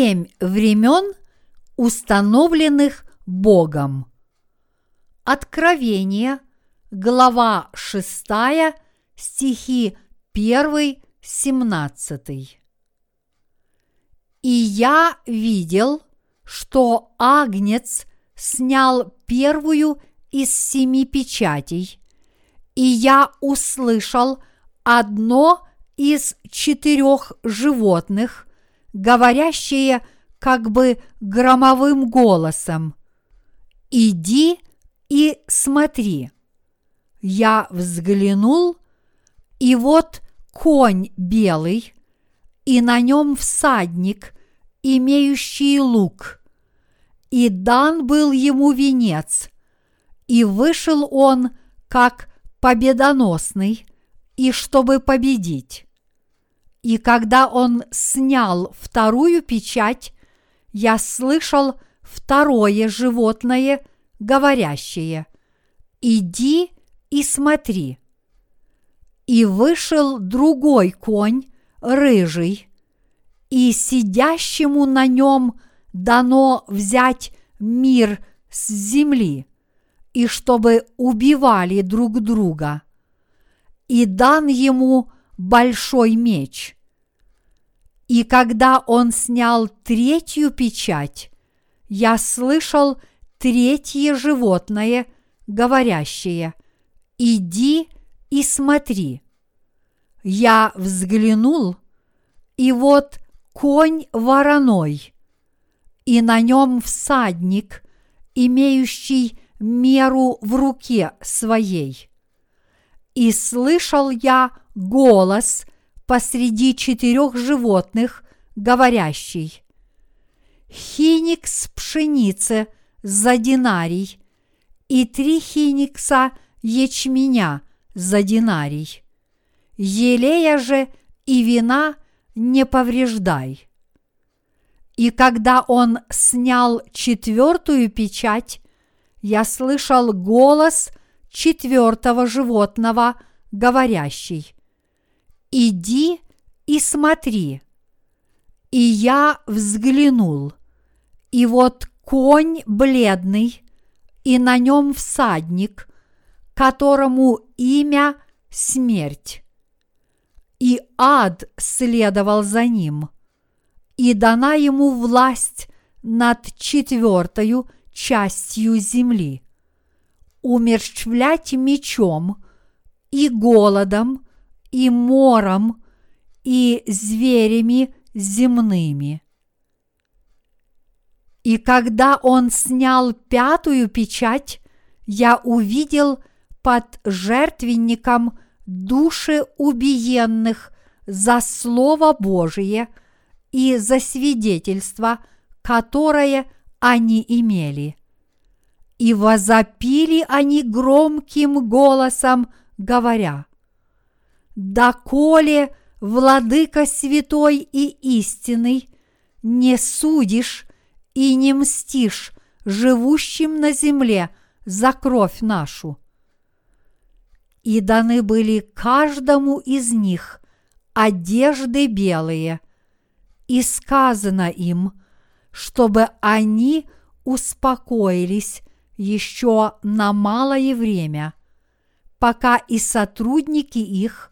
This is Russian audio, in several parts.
Семь времен, установленных Богом. Откровение, глава 6, стихи 1, 17. И я видел, что Агнец снял первую из семи печатей, и я услышал одно из четырех животных, говорящее как бы громовым голосом «Иди и смотри». Я взглянул, и вот конь белый, и на нем всадник, имеющий лук. И дан был ему венец, и вышел он как победоносный, и чтобы победить. И когда он снял вторую печать, я слышал второе животное, говорящее «Иди и смотри». И вышел другой конь, рыжий, и сидящему на нем дано взять мир с земли, и чтобы убивали друг друга. И дан ему большой меч. И когда он снял третью печать, я слышал третье животное, говорящее «Иди и смотри». Я взглянул, и вот конь вороной, и на нем всадник, имеющий меру в руке своей. И слышал я голос посреди четырех животных, говорящий «Хиникс пшеницы за динарий и три хиникса ячменя за динарий. Елея же и вина не повреждай». И когда он снял четвертую печать, я слышал голос четвертого животного, говорящий, «Иди и смотри». И я взглянул, и вот конь бледный, и на нем всадник, которому имя смерть. И ад следовал за ним, и дана ему власть над четвертою частью земли, умерщвлять мечом и голодом, и мором, и зверями земными. И когда он снял пятую печать, я увидел под жертвенником души убиенных за Слово Божие и за свидетельство, которое они имели. И возопили они громким голосом, говоря, «Доколе, Владыка святой и истинный, не судишь и не мстишь живущим на земле за кровь нашу?» И даны были каждому из них одежды белые, и сказано им, чтобы они успокоились еще на малое время, пока и сотрудники их,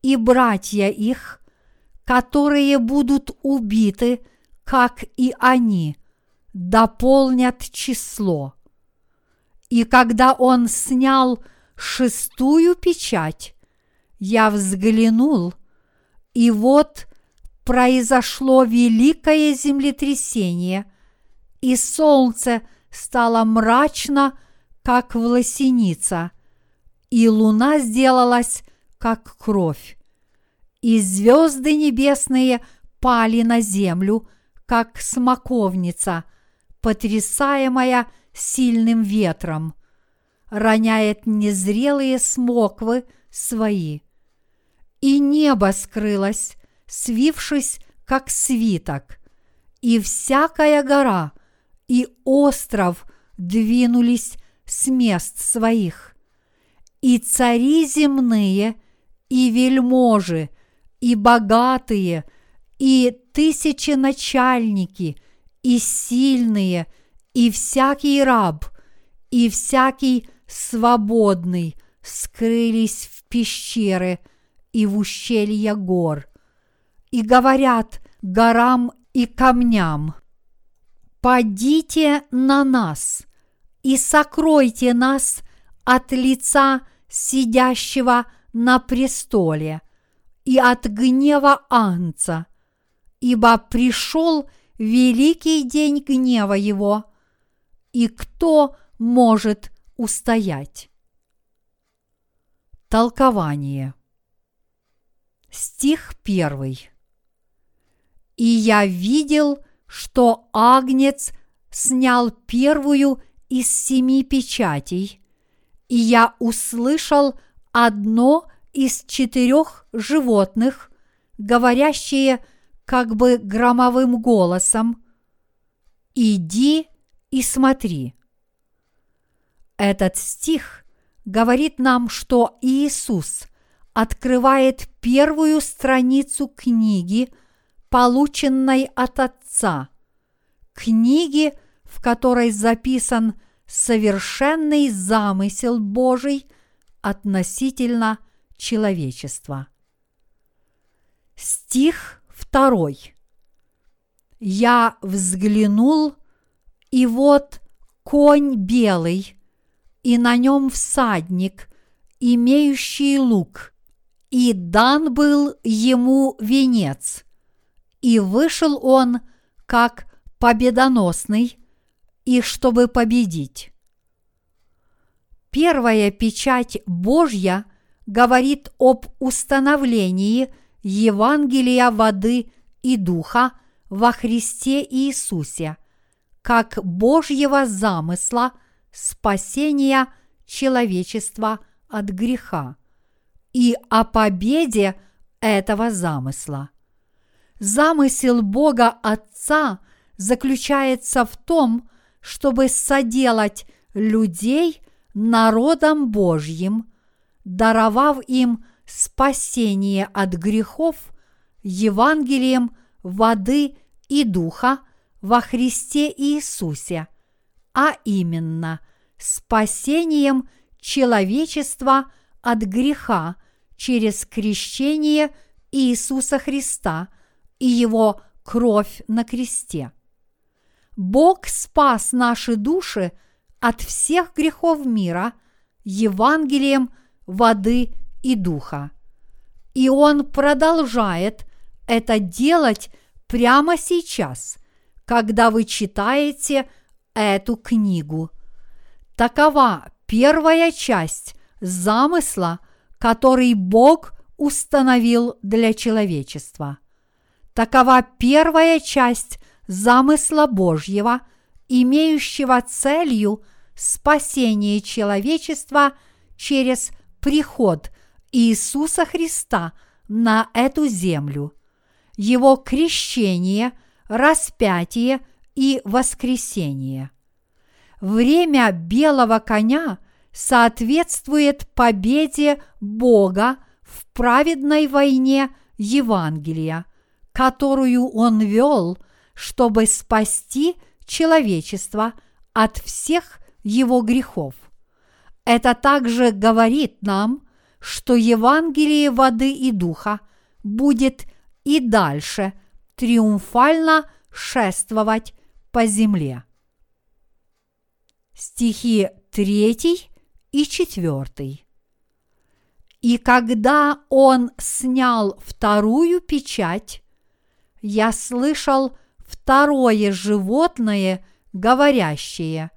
и братья их, которые будут убиты, как и они, дополнят число. И когда он снял шестую печать, я взглянул, и вот произошло великое землетрясение, и солнце стало мрачно, как власеница, и луна сделалась, как кровь, и звезды небесные пали на землю, как смоковница, потрясаемая сильным ветром, роняет незрелые смоквы свои. И небо скрылось, свившись, как свиток, и всякая гора и остров двинулись с мест своих, и цари земные, и вельможи, и богатые, и тысячи начальники, и сильные, и всякий раб, и всякий свободный скрылись в пещеры и в ущелья гор, и говорят горам и камням, «Падите на нас и сокройте нас от лица сидящего на престоле и от гнева Анца, ибо пришел великий день гнева его, и кто может устоять? Толкование. Стих первый. И я видел, что Агнец снял первую из семи печатей, и я услышал одно из четырех животных, говорящее как бы громовым голосом «Иди и смотри». Этот стих говорит нам, что Иисус открывает первую страницу книги, полученной от Отца, книги, в которой записан совершенный замысел Божий относительно человечества. Стих второй. Я взглянул, и вот конь белый, и на нем всадник, имеющий лук, и дан был ему венец, и вышел он как победоносный, и чтобы победить. Первая печать Божья говорит об установлении Евангелия воды и духа во Христе Иисусе, как Божьего замысла спасения человечества от греха и о победе этого замысла. Замысел Бога Отца заключается в том, чтобы соделать людей народом Божьим, даровав им спасение от грехов Евангелием воды и духа во Христе Иисусе, а именно спасением человечества от греха через крещение Иисуса Христа и Его кровь на кресте. Бог спас наши души от всех грехов мира Евангелием воды и духа. И Он продолжает это делать прямо сейчас, когда вы читаете эту книгу. Такова первая часть замысла, который Бог установил для человечества. Такова первая часть замысла Божьего, имеющего целью спасение человечества через приход Иисуса Христа на эту землю, его крещение, распятие и воскресение. Время белого коня соответствует победе Бога в праведной войне Евангелия, которую Он вел – чтобы спасти человечество от всех его грехов. Это также говорит нам, что Евангелие воды и духа будет и дальше триумфально шествовать по земле. Стихи 3 и 4. И когда он снял вторую печать, я слышал второе животное, говорящее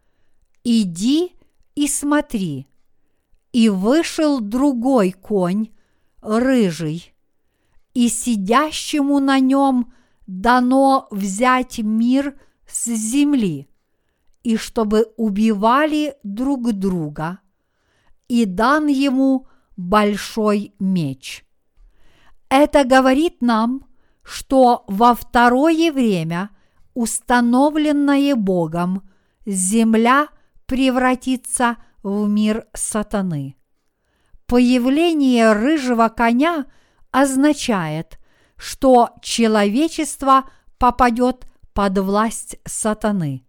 «Иди и смотри». И вышел другой конь, рыжий, и сидящему на нем дано взять мир с земли, и чтобы убивали друг друга, и дан ему большой меч. Это говорит нам, что во второе время, установленное Богом, земля превратится в мир сатаны. Появление рыжего коня означает, что человечество попадет под власть сатаны.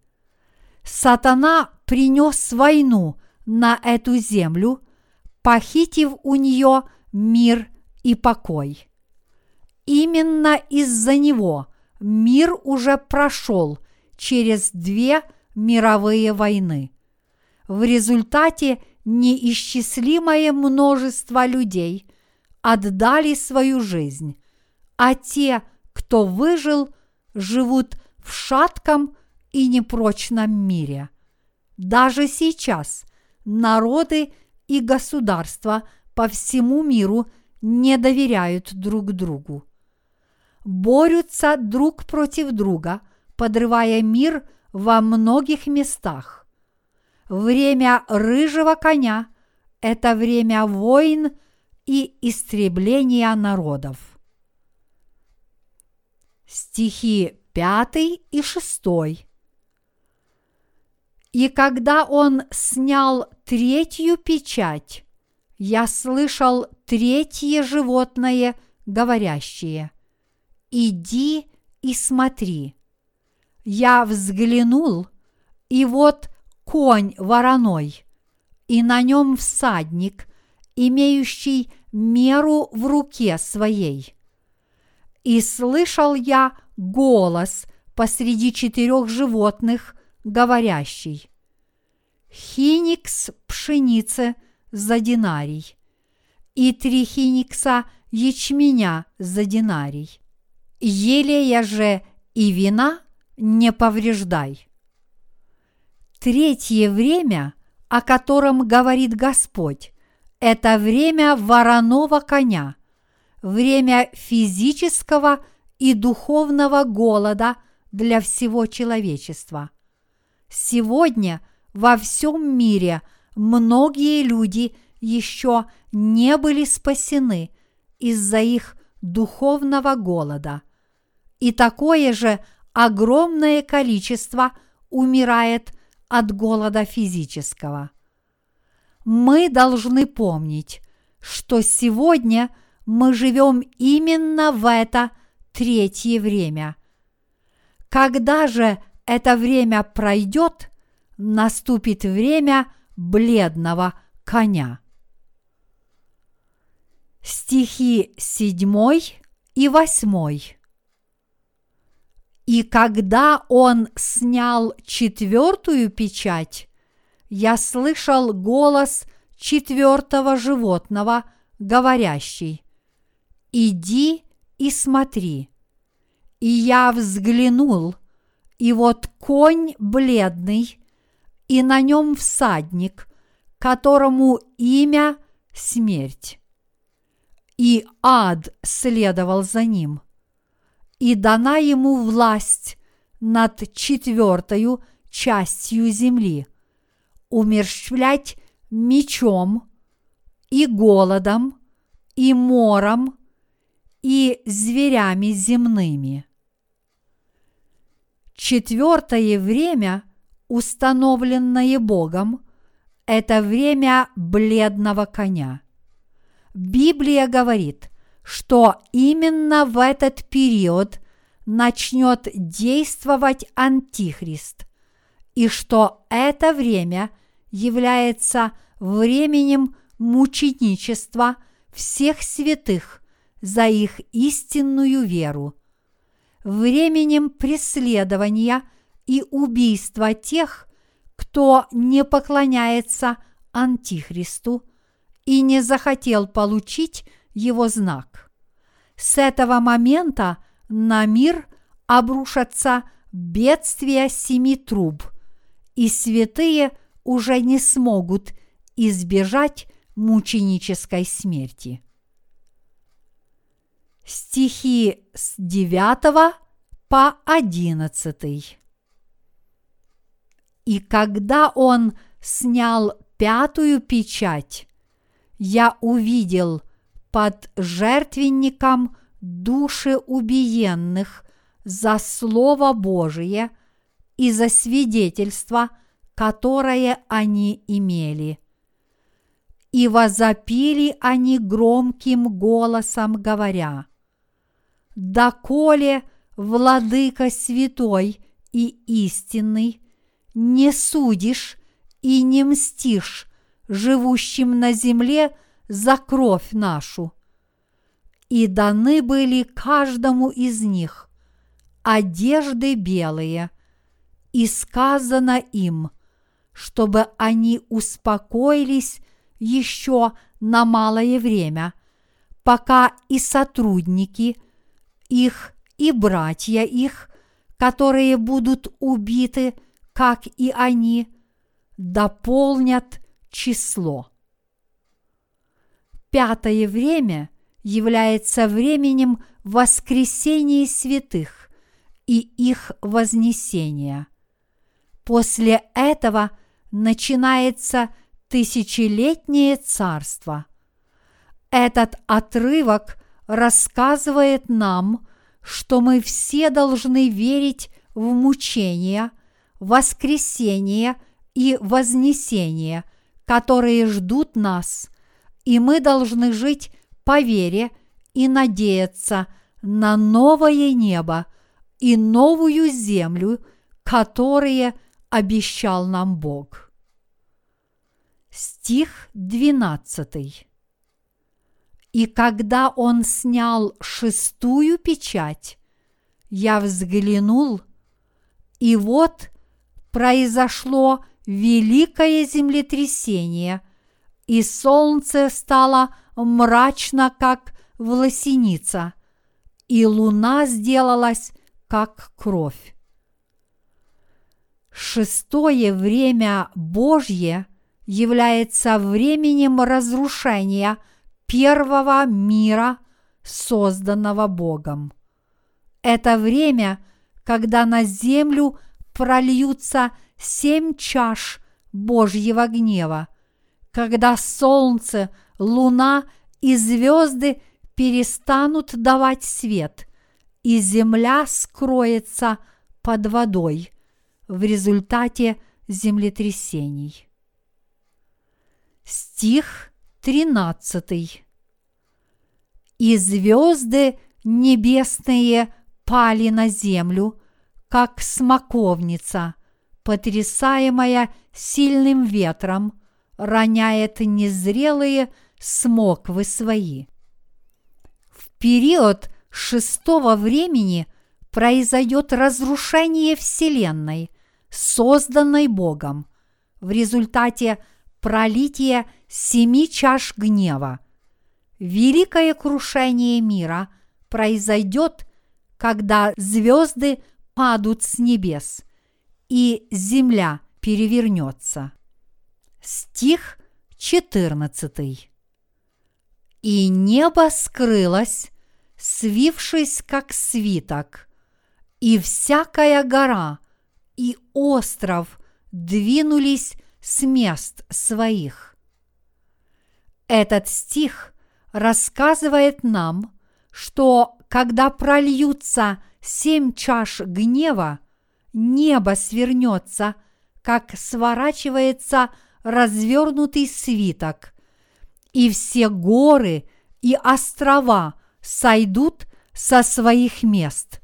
Сатана принес войну на эту землю, похитив у нее мир и покой. Именно из-за него мир уже прошел через две мировые войны. В результате неисчислимое множество людей отдали свою жизнь, а те, кто выжил, живут в шатком и непрочном мире. Даже сейчас народы и государства по всему миру не доверяют друг другу. Борются друг против друга, подрывая мир во многих местах. Время рыжего коня – это время войн и истребления народов. Стихи 5 и 6. И когда он снял третью печать, я слышал третье животное, говорящее, «Иди и смотри». Я взглянул, и вот конь вороной, и на нем всадник, имеющий меру в руке своей. И слышал я голос посреди четырех животных, говорящий «Хиникс пшеницы за динарий» и три хиникса ячменя за динарий. Елея же и вина не повреждай. Третье время, о котором говорит Господь, это время вороного коня, время физического и духовного голода для всего человечества. Сегодня во всем мире многие люди еще не были спасены из-за их духовного голода. И такое же огромное количество умирает от голода физического. Мы должны помнить, что сегодня мы живем именно в это третье время. Когда же это время пройдет, наступит время бледного коня. Стихи седьмой и восьмой. И когда он снял четвертую печать, я слышал голос четвертого животного, говорящий, «Иди и смотри». И я взглянул, и вот конь бледный, и на нем всадник, которому имя – смерть. И ад следовал за ним. И дана ему власть над четвертою частью земли – умерщвлять мечом и голодом и мором и зверями земными. Четвертое время, установленное Богом, это время бледного коня. Библия говорит, что именно в этот период начнет действовать Антихрист, и что это время является временем мученичества всех святых за их истинную веру – временем преследования и убийства тех, кто не поклоняется Антихристу и не захотел получить его знак. С этого момента на мир обрушатся бедствия семи труб, и святые уже не смогут избежать мученической смерти стихи с 9 по 11. И когда он снял пятую печать, я увидел под жертвенником души убиенных за Слово Божие и за свидетельство, которое они имели. И возопили они громким голосом, говоря – доколе владыка святой и истинный, не судишь и не мстишь живущим на земле за кровь нашу. И даны были каждому из них одежды белые, и сказано им, чтобы они успокоились еще на малое время, пока и сотрудники их и братья их, которые будут убиты, как и они, дополнят число. Пятое время является временем воскресения святых и их вознесения. После этого начинается тысячелетнее царство. Этот отрывок рассказывает нам, что мы все должны верить в мучения, воскресение и вознесение, которые ждут нас, и мы должны жить по вере и надеяться на новое небо и новую землю, которые обещал нам Бог. Стих 12. И когда он снял шестую печать, я взглянул, и вот произошло великое землетрясение, и солнце стало мрачно, как власеница, и луна сделалась, как кровь. Шестое время Божье является временем разрушения первого мира, созданного Богом. Это время, когда на землю прольются семь чаш Божьего гнева, когда солнце, луна и звезды перестанут давать свет, и земля скроется под водой в результате землетрясений. Стих 13. И звезды небесные пали на землю, как смоковница, потрясаемая сильным ветром, роняет незрелые смоквы свои. В период шестого времени произойдет разрушение Вселенной, созданной Богом, в результате пролития семи чаш гнева. Великое крушение мира произойдет, когда звезды падут с небес, и земля перевернется. Стих 14. И небо скрылось, свившись как свиток, и всякая гора и остров двинулись с мест своих. Этот стих рассказывает нам, что когда прольются семь чаш гнева, небо свернется, как сворачивается развернутый свиток, и все горы и острова сойдут со своих мест,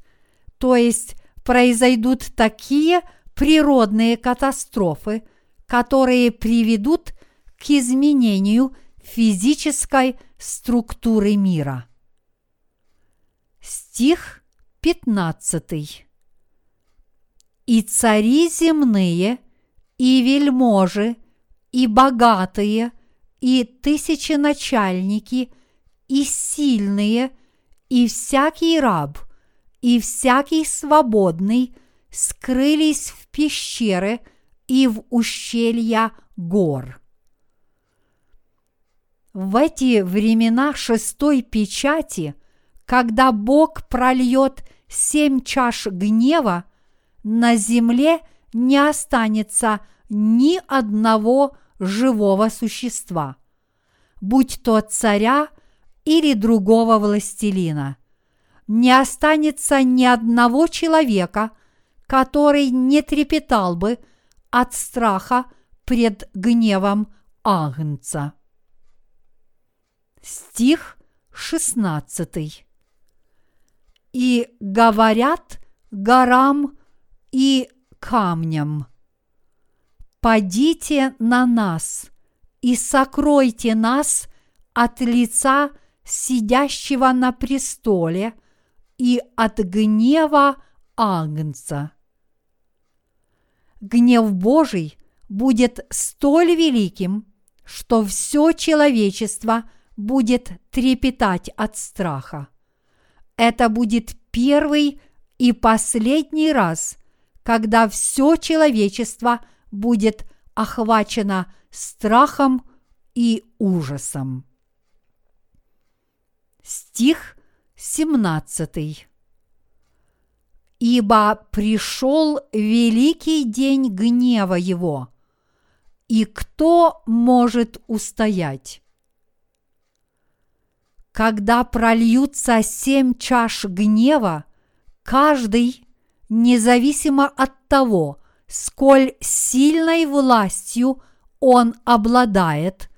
то есть произойдут такие природные катастрофы, которые приведут к изменению физической структуры мира. Стих 15. И цари земные, и вельможи, и богатые, и тысяченачальники, и сильные, и всякий раб, и всякий свободный скрылись в пещеры и в ущелья гор. В эти времена шестой печати, когда Бог прольет семь чаш гнева, на земле не останется ни одного живого существа, будь то царя или другого властелина. Не останется ни одного человека, который не трепетал бы от страха пред гневом Агнца. Стих 16. и говорят горам и камням. Падите на нас и сокройте нас от лица сидящего на престоле и от гнева Агнца. Гнев Божий будет столь великим, что все человечество будет трепетать от страха. Это будет первый и последний раз, когда все человечество будет охвачено страхом и ужасом. Стих 17. Ибо пришел великий день гнева его, и кто может устоять? Когда прольются семь чаш гнева, каждый, независимо от того, сколь сильной властью он обладает,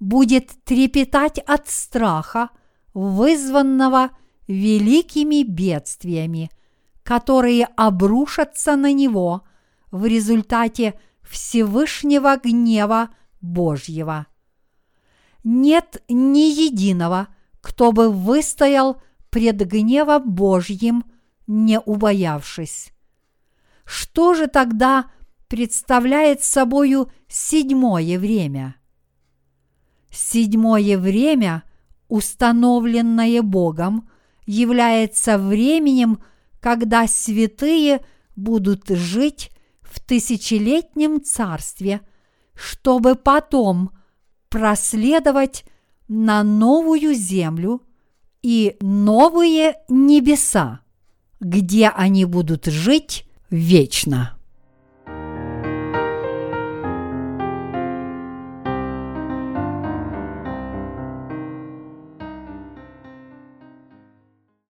будет трепетать от страха, вызванного великими бедствиями, которые обрушатся на него в результате Всевышнего гнева Божьего. Нет ни единого, кто бы выстоял пред гневом Божьим, не убоявшись. Что же тогда представляет собою седьмое время? Седьмое время, установленное Богом, является временем, когда святые будут жить в тысячелетнем царстве, чтобы потом проследовать на новую землю и новые небеса, где они будут жить вечно.